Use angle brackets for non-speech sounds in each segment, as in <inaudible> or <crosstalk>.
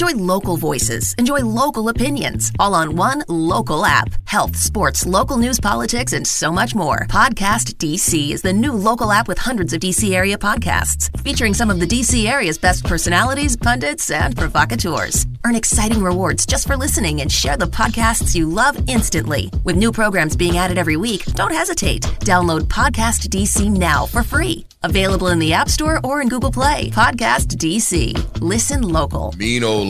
Enjoy local voices, enjoy local opinions, all on one local app. Health, sports, local news, politics, and so much more. Podcast DC is the new local app with hundreds of DC area podcasts, featuring some of the DC area's best personalities, pundits, and provocateurs. Earn exciting rewards just for listening and share the podcasts you love instantly. With new programs being added every week, don't hesitate. Download Podcast DC now for free. Available in the App Store or in Google Play. Podcast DC. Listen local. Mino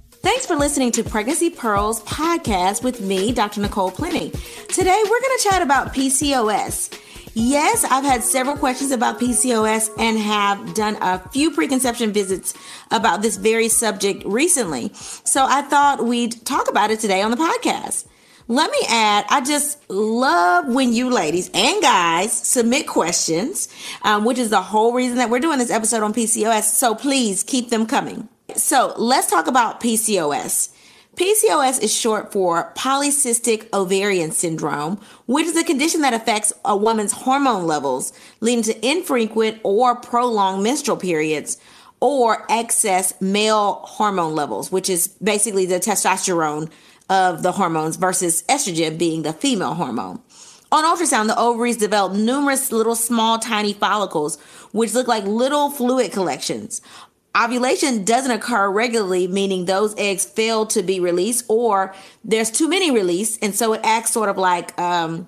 Thanks for listening to Pregnancy Pearls podcast with me, Dr. Nicole Plenty. Today, we're going to chat about PCOS. Yes, I've had several questions about PCOS and have done a few preconception visits about this very subject recently. So I thought we'd talk about it today on the podcast. Let me add, I just love when you ladies and guys submit questions, um, which is the whole reason that we're doing this episode on PCOS. So please keep them coming. So let's talk about PCOS. PCOS is short for polycystic ovarian syndrome, which is a condition that affects a woman's hormone levels, leading to infrequent or prolonged menstrual periods or excess male hormone levels, which is basically the testosterone of the hormones versus estrogen being the female hormone. On ultrasound, the ovaries develop numerous little small tiny follicles, which look like little fluid collections. Ovulation doesn't occur regularly, meaning those eggs fail to be released or there's too many released. And so it acts sort of like, um,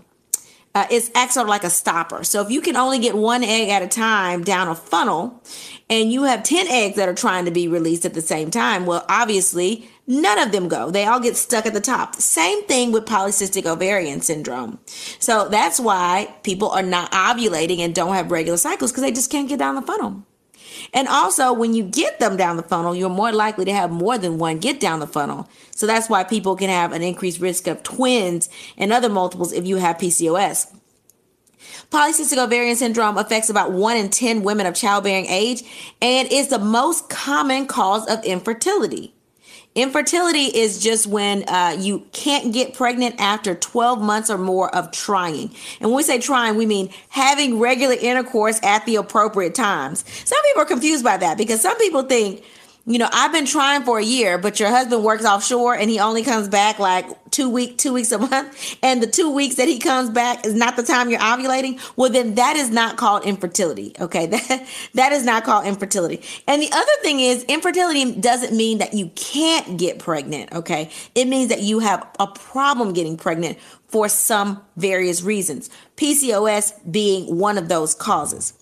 uh, it acts sort of like a stopper. So if you can only get one egg at a time down a funnel and you have 10 eggs that are trying to be released at the same time, well, obviously none of them go. They all get stuck at the top. Same thing with polycystic ovarian syndrome. So that's why people are not ovulating and don't have regular cycles because they just can't get down the funnel. And also, when you get them down the funnel, you're more likely to have more than one get down the funnel. So that's why people can have an increased risk of twins and other multiples if you have PCOS. Polycystic ovarian syndrome affects about 1 in 10 women of childbearing age and is the most common cause of infertility. Infertility is just when uh, you can't get pregnant after 12 months or more of trying. And when we say trying, we mean having regular intercourse at the appropriate times. Some people are confused by that because some people think you know, I've been trying for a year, but your husband works offshore and he only comes back like two week, two weeks a month, <laughs> and the two weeks that he comes back is not the time you're ovulating. Well, then that is not called infertility. Okay, <laughs> that that is not called infertility. And the other thing is, infertility doesn't mean that you can't get pregnant. Okay, it means that you have a problem getting pregnant for some various reasons. PCOS being one of those causes.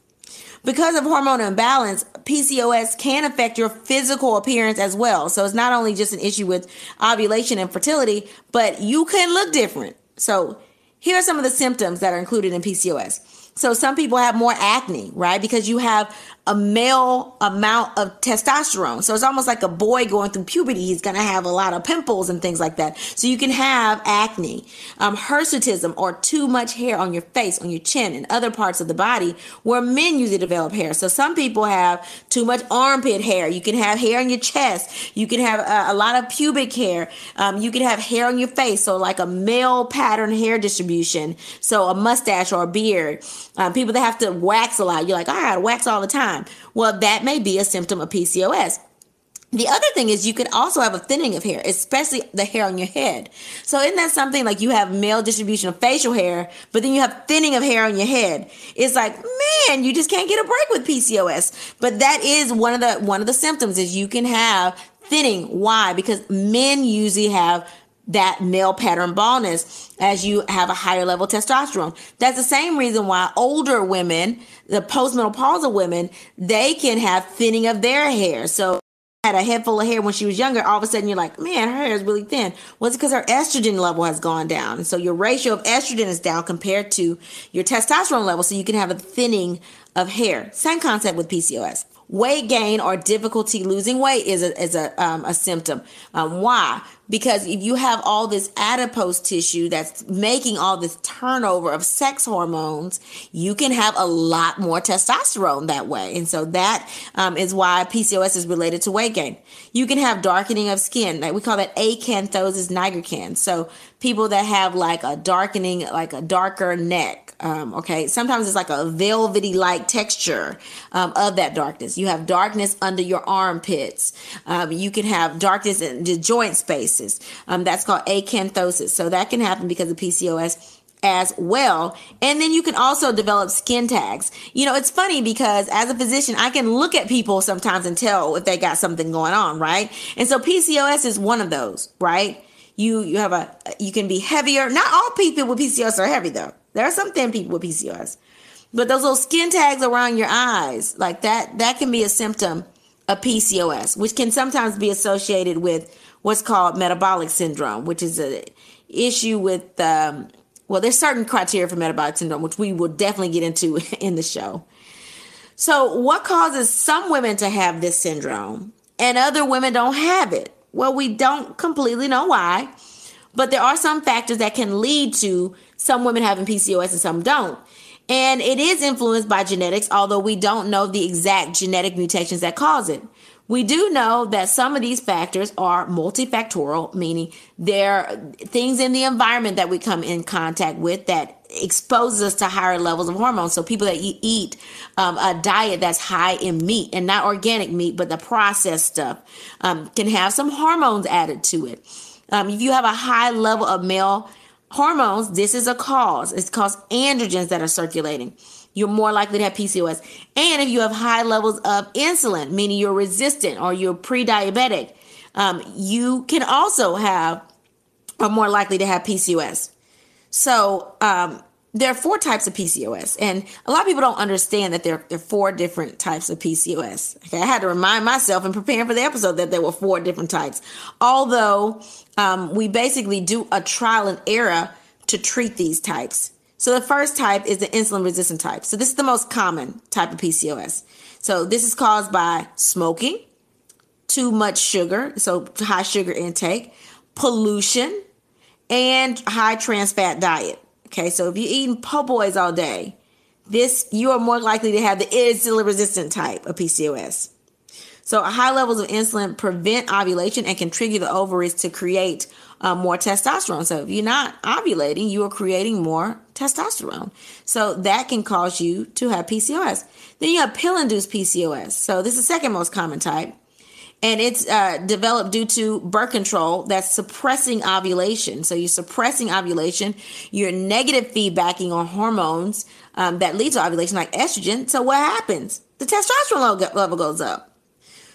Because of hormonal imbalance, PCOS can affect your physical appearance as well. So it's not only just an issue with ovulation and fertility, but you can look different. So here are some of the symptoms that are included in PCOS. So some people have more acne, right? Because you have a male amount of testosterone. So it's almost like a boy going through puberty. He's going to have a lot of pimples and things like that. So you can have acne, um, hirsutism, or too much hair on your face, on your chin, and other parts of the body where men usually develop hair. So some people have too much armpit hair. You can have hair on your chest. You can have a, a lot of pubic hair. Um, you can have hair on your face. So like a male pattern hair distribution. So a mustache or a beard. Um, people that have to wax a lot. You're like, I gotta wax all the time. Well, that may be a symptom of PCOS. The other thing is you could also have a thinning of hair, especially the hair on your head. So isn't that something like you have male distribution of facial hair, but then you have thinning of hair on your head? It's like, man, you just can't get a break with PCOS. But that is one of the one of the symptoms is you can have thinning. Why? Because men usually have that male pattern baldness as you have a higher level testosterone. That's the same reason why older women, the postmenopausal women, they can have thinning of their hair. So had a head full of hair when she was younger, all of a sudden you're like, man, her hair is really thin. Well, it's because her estrogen level has gone down. So your ratio of estrogen is down compared to your testosterone level. So you can have a thinning of hair. Same concept with PCOS. Weight gain or difficulty losing weight is a, is a, um, a symptom. Um, why? Because if you have all this adipose tissue that's making all this turnover of sex hormones, you can have a lot more testosterone that way. And so that um, is why PCOS is related to weight gain. You can have darkening of skin. Like we call that acanthosis nigricans. So people that have like a darkening, like a darker neck. Um, okay. Sometimes it's like a velvety like texture um, of that darkness. You have darkness under your armpits. Um, you can have darkness in the joint spaces. Um, that's called acanthosis. So that can happen because of PCOS as well. And then you can also develop skin tags. You know, it's funny because as a physician, I can look at people sometimes and tell if they got something going on, right? And so PCOS is one of those, right? You you have a you can be heavier. Not all people with PCOS are heavy though. There are some thin people with PCOS. But those little skin tags around your eyes, like that, that can be a symptom of PCOS, which can sometimes be associated with what's called metabolic syndrome, which is a issue with um, well, there's certain criteria for metabolic syndrome, which we will definitely get into <laughs> in the show. So, what causes some women to have this syndrome and other women don't have it? Well, we don't completely know why, but there are some factors that can lead to some women having PCOS and some don't. And it is influenced by genetics, although we don't know the exact genetic mutations that cause it. We do know that some of these factors are multifactorial, meaning there are things in the environment that we come in contact with that exposes us to higher levels of hormones. So people that eat um, a diet that's high in meat and not organic meat, but the processed stuff um, can have some hormones added to it. Um, if you have a high level of male hormones, this is a cause. It's called androgens that are circulating. You're more likely to have PCOS. And if you have high levels of insulin, meaning you're resistant or you're pre diabetic, um, you can also have, are more likely to have PCOS. So, um, there are four types of PCOS, and a lot of people don't understand that there, there are four different types of PCOS. Okay, I had to remind myself in preparing for the episode that there were four different types. Although um, we basically do a trial and error to treat these types. So the first type is the insulin resistant type. So this is the most common type of PCOS. So this is caused by smoking, too much sugar, so high sugar intake, pollution, and high trans fat diet. Okay, so if you're eating po' boys all day, this you are more likely to have the insulin resistant type of PCOS. So high levels of insulin prevent ovulation and can trigger the ovaries to create uh, more testosterone. So if you're not ovulating, you are creating more testosterone. So that can cause you to have PCOS. Then you have pill-induced PCOS. So this is the second most common type and it's uh, developed due to birth control that's suppressing ovulation. So you're suppressing ovulation, you're negative feedbacking on hormones um, that lead to ovulation, like estrogen. So what happens? The testosterone level goes up.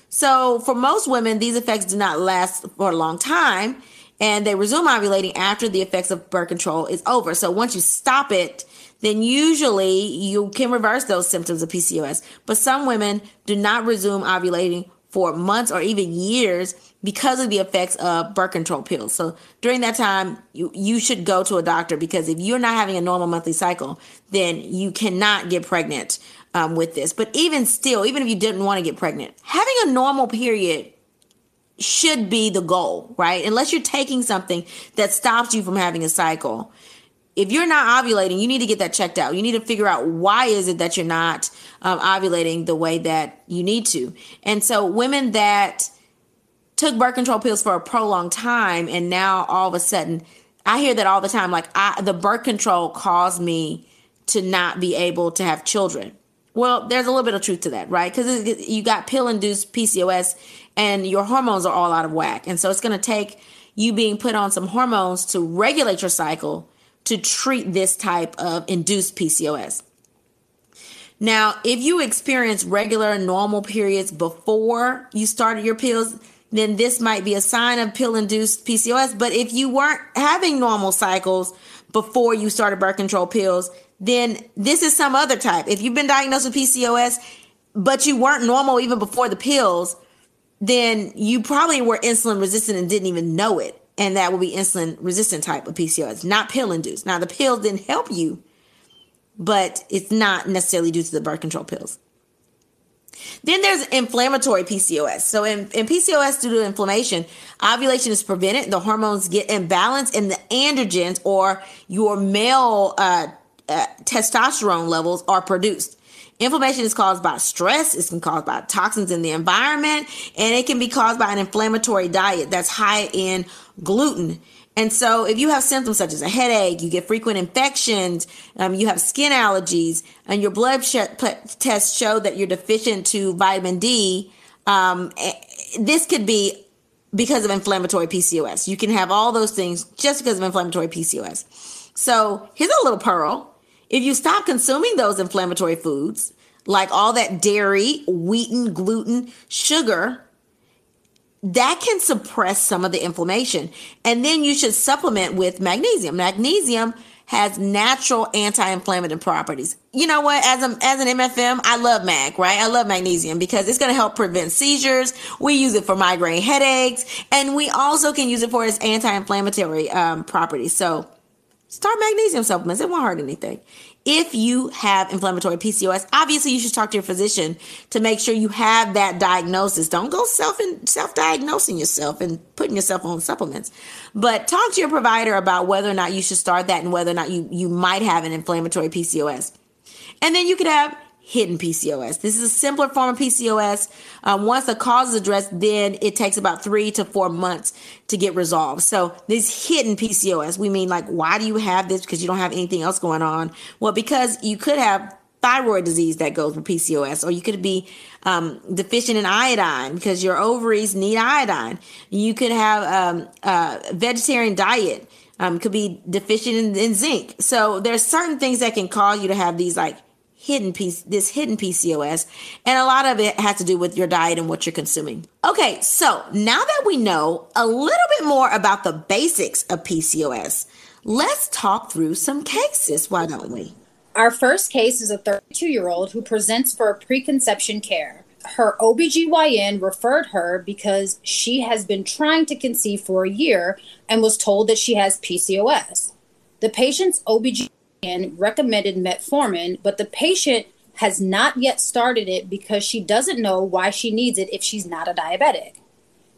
So for most women, these effects do not last for a long time, and they resume ovulating after the effects of birth control is over. So once you stop it, then usually you can reverse those symptoms of PCOS. But some women do not resume ovulating for months or even years because of the effects of birth control pills. So during that time, you, you should go to a doctor because if you're not having a normal monthly cycle, then you cannot get pregnant um, with this. But even still, even if you didn't want to get pregnant, having a normal period should be the goal, right? Unless you're taking something that stops you from having a cycle. If you're not ovulating, you need to get that checked out. You need to figure out why is it that you're not um, ovulating the way that you need to. And so women that took birth control pills for a prolonged time and now all of a sudden I hear that all the time like I the birth control caused me to not be able to have children. Well, there's a little bit of truth to that, right? Cuz you got pill induced PCOS and your hormones are all out of whack. And so it's going to take you being put on some hormones to regulate your cycle to treat this type of induced PCOS. Now, if you experience regular normal periods before you started your pills, then this might be a sign of pill induced PCOS. But if you weren't having normal cycles before you started birth control pills, then this is some other type. If you've been diagnosed with PCOS, but you weren't normal even before the pills, then you probably were insulin resistant and didn't even know it. And that will be insulin resistant type of PCOS, not pill induced. Now, the pills didn't help you but it's not necessarily due to the birth control pills. Then there's inflammatory PCOS. So in, in PCOS due to inflammation, ovulation is prevented, the hormones get imbalanced, and the androgens or your male uh, uh, testosterone levels are produced. Inflammation is caused by stress, it can caused by toxins in the environment, and it can be caused by an inflammatory diet that's high in gluten. And so, if you have symptoms such as a headache, you get frequent infections, um, you have skin allergies, and your blood sh- tests show that you're deficient to vitamin D, um, eh, this could be because of inflammatory PCOS. You can have all those things just because of inflammatory PCOS. So, here's a little pearl. If you stop consuming those inflammatory foods, like all that dairy, wheaten, gluten, sugar, that can suppress some of the inflammation. And then you should supplement with magnesium. Magnesium has natural anti-inflammatory properties. You know what? As a, as an MFM, I love mag, right? I love magnesium because it's going to help prevent seizures. We use it for migraine headaches, and we also can use it for its anti-inflammatory um, properties. So start magnesium supplements. It won't hurt anything if you have inflammatory PCOS, obviously you should talk to your physician to make sure you have that diagnosis. Don't go self self diagnosing yourself and putting yourself on supplements. But talk to your provider about whether or not you should start that and whether or not you, you might have an inflammatory PCOS. And then you could have hidden PCOS. This is a simpler form of PCOS. Um, once the cause is addressed, then it takes about three to four months to get resolved. So this hidden PCOS, we mean like, why do you have this? Because you don't have anything else going on. Well, because you could have thyroid disease that goes with PCOS, or you could be um, deficient in iodine because your ovaries need iodine. You could have um, a vegetarian diet. Um, could be deficient in, in zinc. So there's certain things that can cause you to have these like hidden piece this hidden PCOS and a lot of it has to do with your diet and what you're consuming. Okay, so now that we know a little bit more about the basics of PCOS, let's talk through some cases, why don't we? Our first case is a 32-year-old who presents for preconception care. Her OBGYN referred her because she has been trying to conceive for a year and was told that she has PCOS. The patient's OBGYN recommended metformin, but the patient has not yet started it because she doesn't know why she needs it if she's not a diabetic.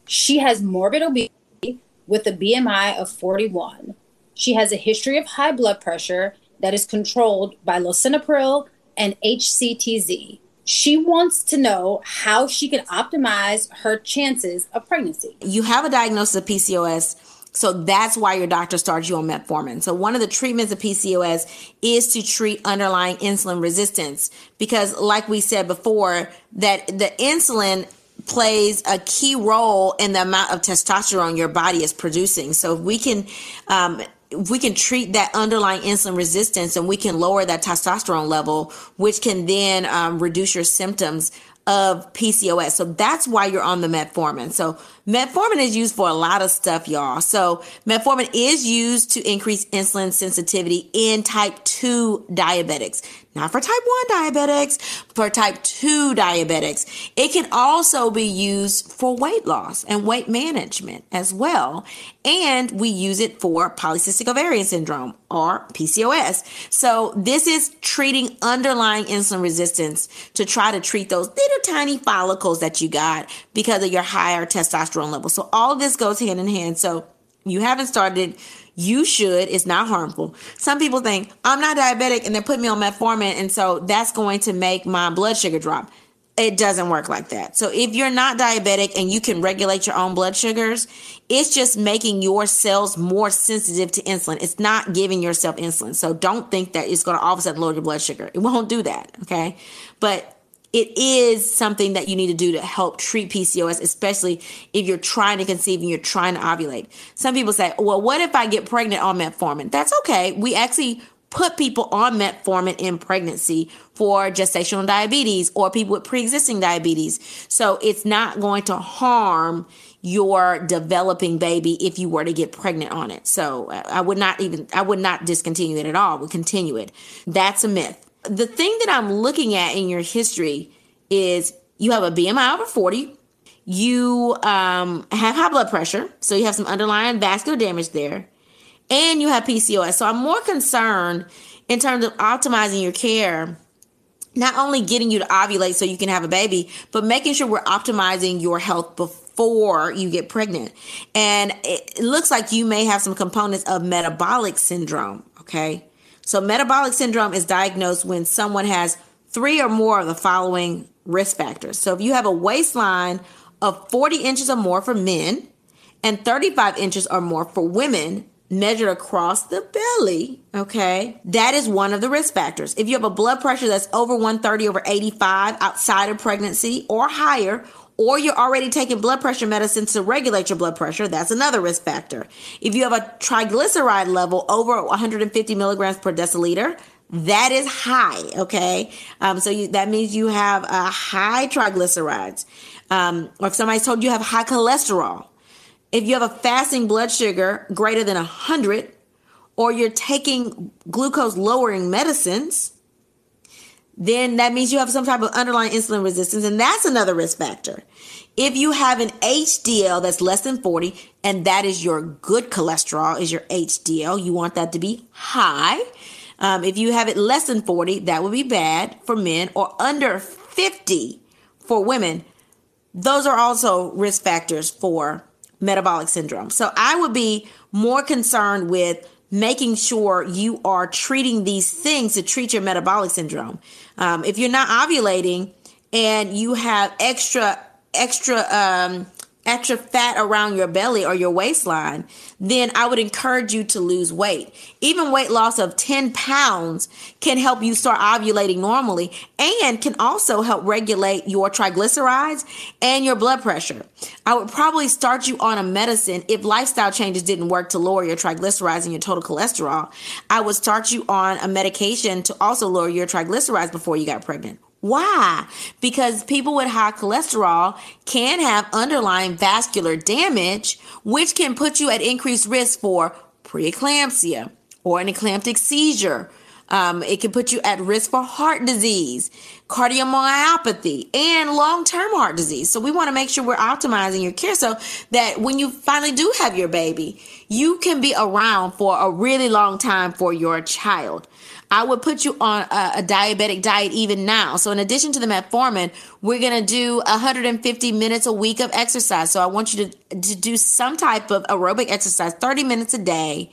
She has morbid obesity with a BMI of 41. She has a history of high blood pressure that is controlled by lisinopril and HCTZ. She wants to know how she can optimize her chances of pregnancy. You have a diagnosis of PCOS so that's why your doctor starts you on metformin. So one of the treatments of PCOS is to treat underlying insulin resistance because like we said before that the insulin plays a key role in the amount of testosterone your body is producing. So if we can um, if we can treat that underlying insulin resistance and we can lower that testosterone level, which can then um, reduce your symptoms of PCOS. So that's why you're on the metformin. So metformin is used for a lot of stuff, y'all. So metformin is used to increase insulin sensitivity in type 2 diabetics not for type 1 diabetics, for type 2 diabetics. It can also be used for weight loss and weight management as well. And we use it for polycystic ovarian syndrome or PCOS. So this is treating underlying insulin resistance to try to treat those little tiny follicles that you got because of your higher testosterone level. So all this goes hand in hand. So you haven't started you should. It's not harmful. Some people think I'm not diabetic and they put me on metformin, and so that's going to make my blood sugar drop. It doesn't work like that. So if you're not diabetic and you can regulate your own blood sugars, it's just making your cells more sensitive to insulin. It's not giving yourself insulin. So don't think that it's going to all of a sudden lower your blood sugar. It won't do that. Okay. But it is something that you need to do to help treat PCOS, especially if you're trying to conceive and you're trying to ovulate. Some people say, well, what if I get pregnant on metformin? That's okay. We actually put people on metformin in pregnancy for gestational diabetes or people with pre-existing diabetes. So it's not going to harm your developing baby if you were to get pregnant on it. So uh, I would not even I would not discontinue it at all. We continue it. That's a myth the thing that I'm looking at in your history is you have a BMI over 40. You um, have high blood pressure, so you have some underlying vascular damage there, and you have PCOS. So I'm more concerned in terms of optimizing your care not only getting you to ovulate so you can have a baby, but making sure we're optimizing your health before you get pregnant. And it looks like you may have some components of metabolic syndrome, okay? So, metabolic syndrome is diagnosed when someone has three or more of the following risk factors. So, if you have a waistline of 40 inches or more for men and 35 inches or more for women, measured across the belly, okay, that is one of the risk factors. If you have a blood pressure that's over 130 over 85 outside of pregnancy or higher, or you're already taking blood pressure medicines to regulate your blood pressure, that's another risk factor. If you have a triglyceride level over 150 milligrams per deciliter, that is high, okay? Um, so you, that means you have a high triglycerides. Um, or if somebody told you have high cholesterol, if you have a fasting blood sugar greater than 100, or you're taking glucose lowering medicines, then that means you have some type of underlying insulin resistance, and that's another risk factor. If you have an HDL that's less than 40, and that is your good cholesterol, is your HDL, you want that to be high. Um, if you have it less than 40, that would be bad for men, or under 50 for women. Those are also risk factors for metabolic syndrome. So I would be more concerned with making sure you are treating these things to treat your metabolic syndrome. Um, if you're not ovulating and you have extra extra um, extra fat around your belly or your waistline, then I would encourage you to lose weight. Even weight loss of 10 pounds can help you start ovulating normally and can also help regulate your triglycerides and your blood pressure. I would probably start you on a medicine if lifestyle changes didn't work to lower your triglycerides and your total cholesterol. I would start you on a medication to also lower your triglycerides before you got pregnant. Why? Because people with high cholesterol can have underlying vascular damage, which can put you at increased risk for preeclampsia or an eclamptic seizure. Um, it can put you at risk for heart disease, cardiomyopathy, and long term heart disease. So, we want to make sure we're optimizing your care so that when you finally do have your baby, you can be around for a really long time for your child. I would put you on a, a, diabetic diet even now. So, in addition to the metformin, we're going to do 150 minutes a week of exercise. So, I want you to, to do some type of aerobic exercise 30 minutes a day,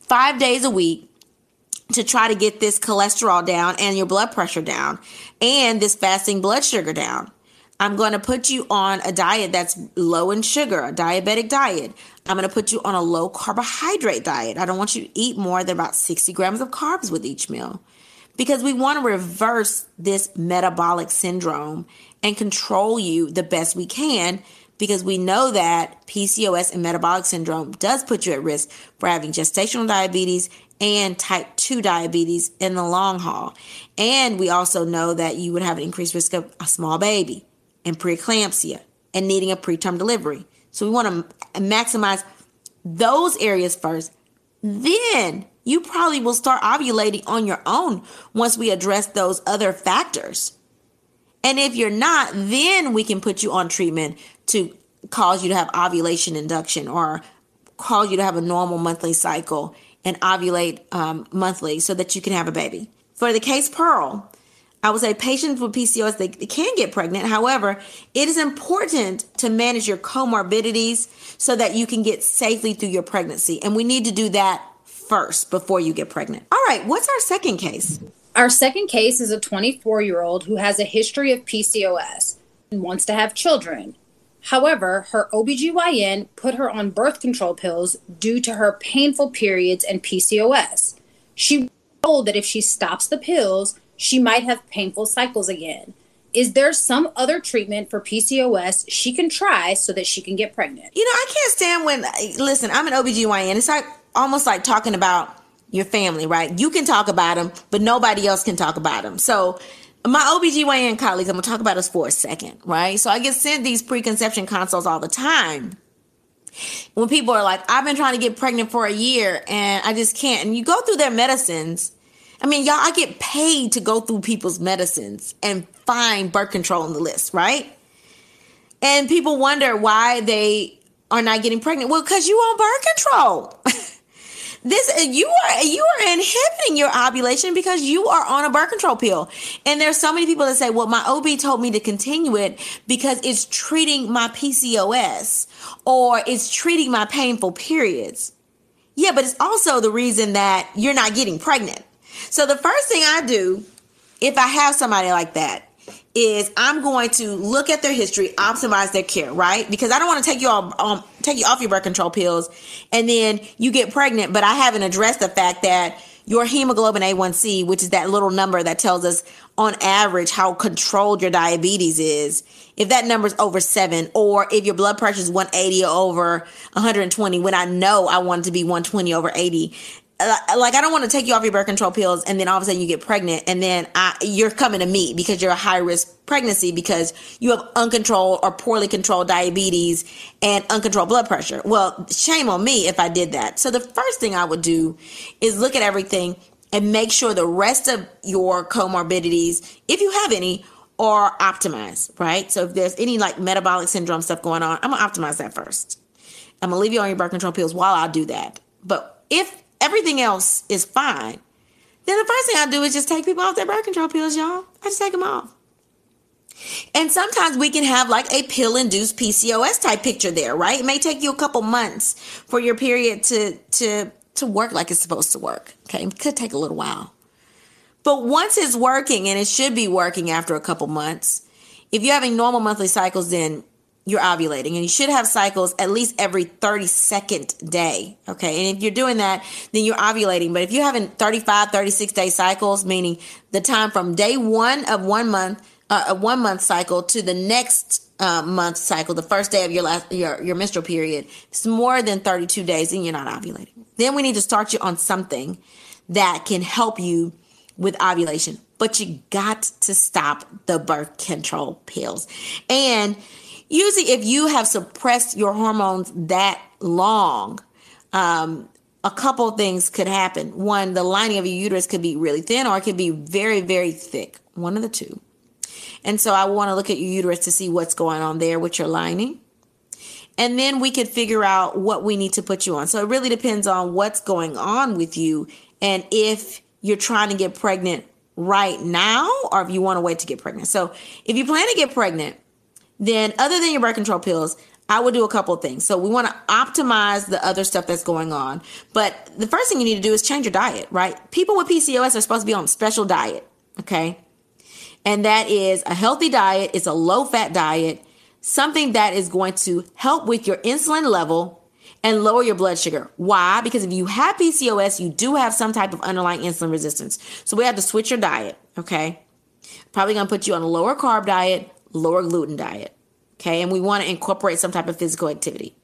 five days a week to try to get this cholesterol down and your blood pressure down and this fasting blood sugar down. I'm going to put you on a diet that's low in sugar, a diabetic diet. I'm going to put you on a low carbohydrate diet. I don't want you to eat more than about 60 grams of carbs with each meal because we want to reverse this metabolic syndrome and control you the best we can because we know that PCOS and metabolic syndrome does put you at risk for having gestational diabetes and type 2 diabetes in the long haul. And we also know that you would have an increased risk of a small baby and preeclampsia and needing a preterm delivery. So we want to maximize those areas first. Then you probably will start ovulating on your own once we address those other factors. And if you're not, then we can put you on treatment to cause you to have ovulation induction or cause you to have a normal monthly cycle and ovulate um, monthly so that you can have a baby. For the case Pearl, I would say patients with PCOS they, they can get pregnant. However, it is important to manage your comorbidities so that you can get safely through your pregnancy. And we need to do that first before you get pregnant. All right, what's our second case? Our second case is a 24 year old who has a history of PCOS and wants to have children. However, her OBGYN put her on birth control pills due to her painful periods and PCOS. She told that if she stops the pills, she might have painful cycles again. Is there some other treatment for PCOS she can try so that she can get pregnant? You know, I can't stand when, listen, I'm an OBGYN. It's like almost like talking about your family, right? You can talk about them, but nobody else can talk about them. So, my OBGYN colleagues, I'm to talk about us for a second, right? So, I get sent these preconception consults all the time. When people are like, I've been trying to get pregnant for a year and I just can't. And you go through their medicines I mean, y'all, I get paid to go through people's medicines and find birth control on the list, right? And people wonder why they are not getting pregnant. Well, because you on birth control. <laughs> This uh, you are you are inhibiting your ovulation because you are on a birth control pill. And there's so many people that say, "Well, my OB told me to continue it because it's treating my PCOS or it's treating my painful periods." Yeah, but it's also the reason that you're not getting pregnant. So the first thing I do if I have somebody like that is I'm going to look at their history, optimize their care, right? Because I don't want to take you off, um, take you off your birth control pills, and then you get pregnant, but I haven't addressed the fact that your hemoglobin A1C, which is that little number that tells us on average how controlled your diabetes is, if that number is over seven, or if your blood pressure is 180 or over 120, when I know I want it to be 120 over 80, uh, Uh, like I don't want to take you off your birth control pills and then all of a sudden you get pregnant and then I, you're coming to me because you're a high risk pregnancy because you have uncontrolled or poorly controlled diabetes and uncontrolled blood pressure. Well, shame on me if I did that. So the first thing I would do is look at everything and make sure the rest of your comorbidities, if you have any, are optimized, right? So if there's any like metabolic syndrome stuff going on, I'm gonna optimize that first. I'm gonna leave you on your birth control pills while I do that. But if everything else is fine, then the first thing I do is just take people off their birth control pills, y'all. I just take them off. And sometimes we can have like a pill induced PCOS type picture there, right? It may take you a couple months for your period to to to work like it's supposed to work. Okay. It could take a little while. But once it's working and it should be working after a couple months, if you're having normal monthly cycles, then you're ovulating and you should have cycles at least every 32nd day okay? And if you're doing that then you're ovulating. But if you're having 35 36 day cycles meaning the time from day one of one month uh, a one month cycle to the next uh, month cycle the first day of your last your, your menstrual period it's more than 32 days and you're not ovulating. Then we need to start you on something that can help you with ovulation. But you got to stop the birth control pills. And usually if you have suppressed your hormones that long, um, a couple things could happen. One, the lining of your uterus could be really thin or it could be very, very thick. One of the two. And so I want to look at your uterus to see what's going on there with your lining. And then we could figure out what we need to put you on. So it really depends on what's going on with you and if you're trying to get pregnant right now or if you want to wait to get pregnant. So if you plan to get pregnant, then other than your birth control pills, I would do a couple of things. So we want to optimize the other stuff that's going on. But the first thing you need to do is change your diet, right? People with PCOS are supposed to be on a special diet, okay? And that is a healthy diet, it's a low fat diet, something that is going to help with your insulin level and lower your blood sugar. Why? Because if you have PCOS, you do have some type of underlying insulin resistance. So we have to switch your diet, okay? Probably gonna put you on a lower carb diet, lower gluten diet. Okay. And we want to incorporate some type of physical activity.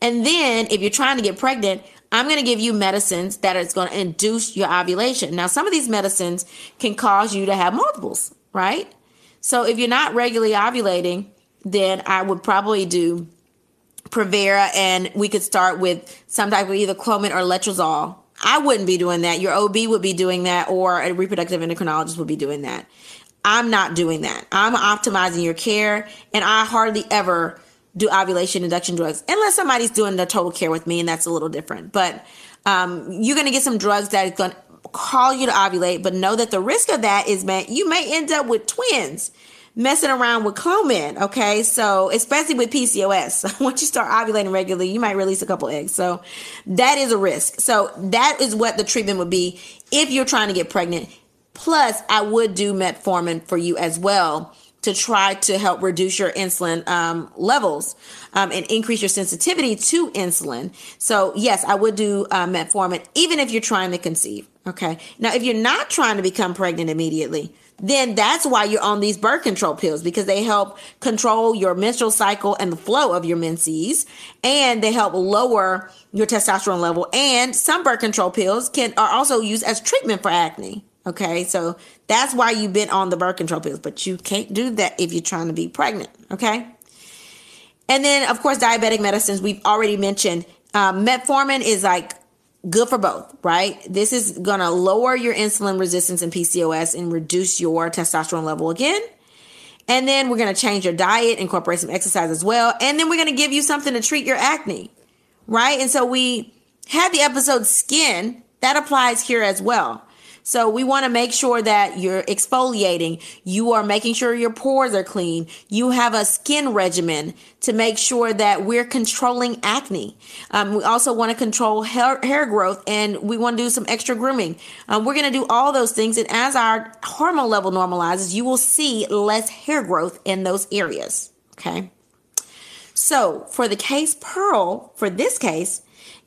And then if you're trying to get pregnant, I'm going to give you medicines that is going to induce your ovulation. Now, some of these medicines can cause you to have multiples, right? So if you're not regularly ovulating, then I would probably do Provera and we could start with some type of either Clomid or Letrozole. I wouldn't be doing that. Your OB would be doing that or a reproductive endocrinologist would be doing that. I'm not doing that. I'm optimizing your care, and I hardly ever do ovulation induction drugs unless somebody's doing the total care with me, and that's a little different. But um, you're going to get some drugs that going to call you to ovulate, but know that the risk of that is, man, you may end up with twins messing around with Clomid. Okay. So, especially with PCOS, <laughs> once you start ovulating regularly, you might release a couple eggs. So, that is a risk. So, that is what the treatment would be if you're trying to get pregnant. Plus, I would do metformin for you as well to try to help reduce your insulin um, levels um, and increase your sensitivity to insulin. So, yes, I would do uh, metformin even if you're trying to conceive. Okay. Now, if you're not trying to become pregnant immediately, then that's why you're on these birth control pills because they help control your menstrual cycle and the flow of your menses and they help lower your testosterone level and some birth control pills can are also used as treatment for acne Okay, so that's why you've been on the birth control pills, but you can't do that if you're trying to be pregnant. Okay, and then of course diabetic medicines we've already mentioned. Um, metformin is like good for both, right? This is gonna lower your insulin resistance and PCOS and reduce your testosterone level again. And then we're gonna change your diet, incorporate some exercise as well, and then we're gonna give you something to treat your acne, right? And so we had the episode skin, that applies here as well. So we want to make sure that you're exfoliating. You are making sure your pores are clean. You have a skin regimen to make sure that we're controlling acne. Um, we also want to control hair, hair, growth and we want to do some extra grooming. Um, we're going to do all those things. And as our hormone level normalizes, you will see less hair growth in those areas. Okay. So for the case Pearl, for this case,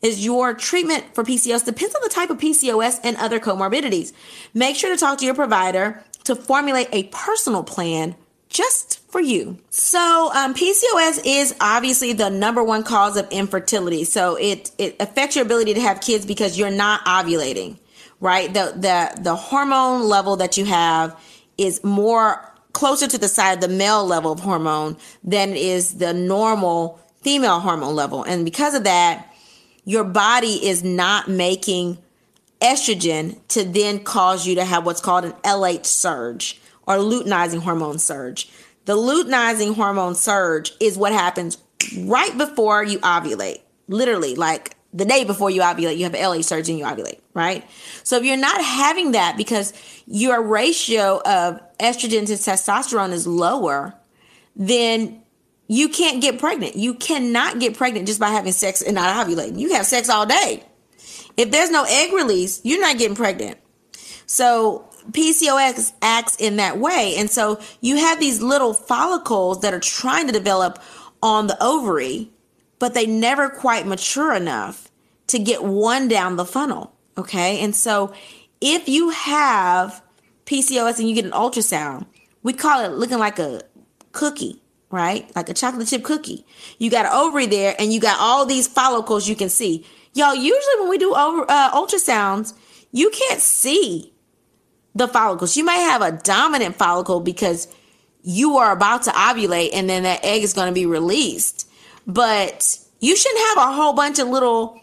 is your treatment for PCOS depends on the type of PCOS and other comorbidities. Make sure to talk to your provider to formulate a personal plan just for you. So, um, PCOS is obviously the number one cause of infertility. So it it affects your ability to have kids because you're not ovulating, right? The the the hormone level that you have is more closer to the side of the male level of hormone than is the normal female hormone level, and because of that your body is not making estrogen to then cause you to have what's called an LH surge or luteinizing hormone surge. The luteinizing hormone surge is what happens right before you ovulate. Literally, like the day before you ovulate, you have an LH surge and you ovulate, right? So if you're not having that because your ratio of estrogen to testosterone is lower, then you can't get pregnant. You cannot get pregnant just by having sex and not ovulating. You have sex all day. If there's no egg release, you're not getting pregnant. So PCOS acts in that way. And so you have these little follicles that are trying to develop on the ovary, but they never quite mature enough to get one down the funnel. Okay. And so if you have PCOS and you get an ultrasound, we call it looking like a cookie right? Like a chocolate chip cookie. You got an ovary there and you got all these follicles you can see. Y'all, usually when we do over, uh, ultrasounds, you can't see the follicles. You might have a dominant follicle because you are about to ovulate and then that egg is going to be released. But you shouldn't have a whole bunch of little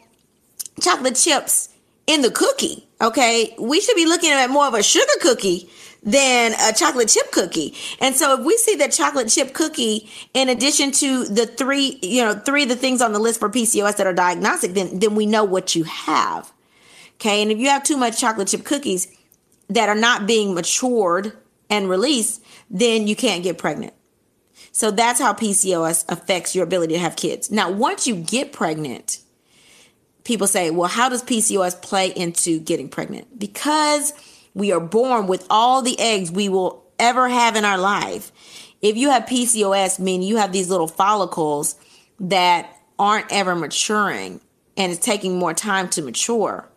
chocolate chips in the cookie. Okay. We should be looking at more of a sugar cookie than a chocolate chip cookie. And so if we see that chocolate chip cookie, in addition to the three, you know, three of the things on the list for PCOS that are diagnostic, then, then we know what you have. Okay. And if you have too much chocolate chip cookies that are not being matured and released, then you can't get pregnant. So that's how PCOS affects your ability to have kids. Now, once you get pregnant, people say, well, how does PCOS play into getting pregnant? Because we are born with all the eggs we will ever have in our life. If you have PCOS, meaning you have these little follicles that aren't ever maturing and it's taking more time to mature,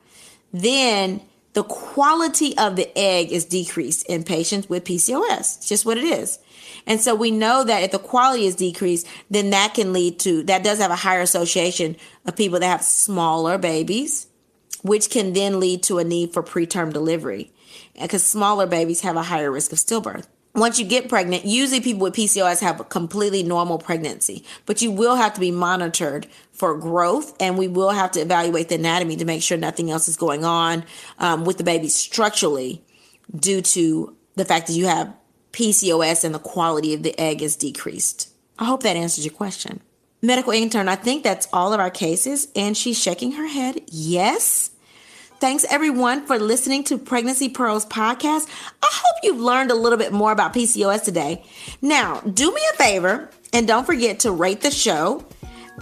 then the quality of the egg is decreased in patients with PCOS. It's just what it is. And so we know that if the quality is decreased, then that can lead to, that does have a higher association of people that have smaller babies, which can then lead to a need for preterm delivery because smaller babies have a higher risk of stillbirth. Once you get pregnant, usually people with PCOS have a completely normal pregnancy, but you will have to be monitored for growth and we will have to evaluate the anatomy to make sure nothing else is going on um, with the baby structurally due to the fact that you have PCOS and the quality of the egg is decreased. I hope that answers your question. Medical intern, I think that's all of our cases. And she's shaking her head. Yes. Thanks everyone for listening to Pregnancy Pearls podcast. I hope you've learned a little bit more about PCOS today. Now, do me a favor and don't forget to rate the show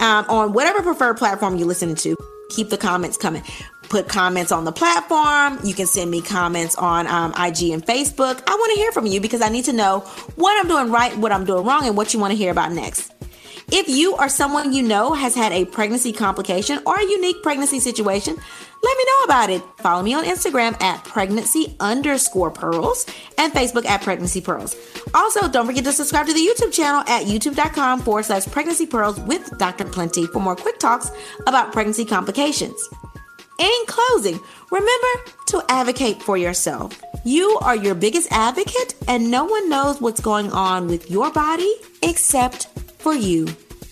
um, on whatever preferred platform you're listening to. Keep the comments coming. Put comments on the platform. You can send me comments on um, IG and Facebook. I want to hear from you because I need to know what I'm doing right, what I'm doing wrong, and what you want to hear about next. If you or someone you know has had a pregnancy complication or a unique pregnancy situation, let me know about it. Follow me on Instagram at pregnancy underscore pearls and Facebook at pregnancy pearls. Also, don't forget to subscribe to the YouTube channel at youtube.com forward slash pregnancy pearls with Dr. Plenty for more quick talks about pregnancy complications. In closing, remember to advocate for yourself. You are your biggest advocate, and no one knows what's going on with your body except for you.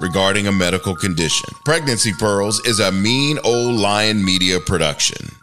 regarding a medical condition. Pregnancy Pearls is a mean old lion media production.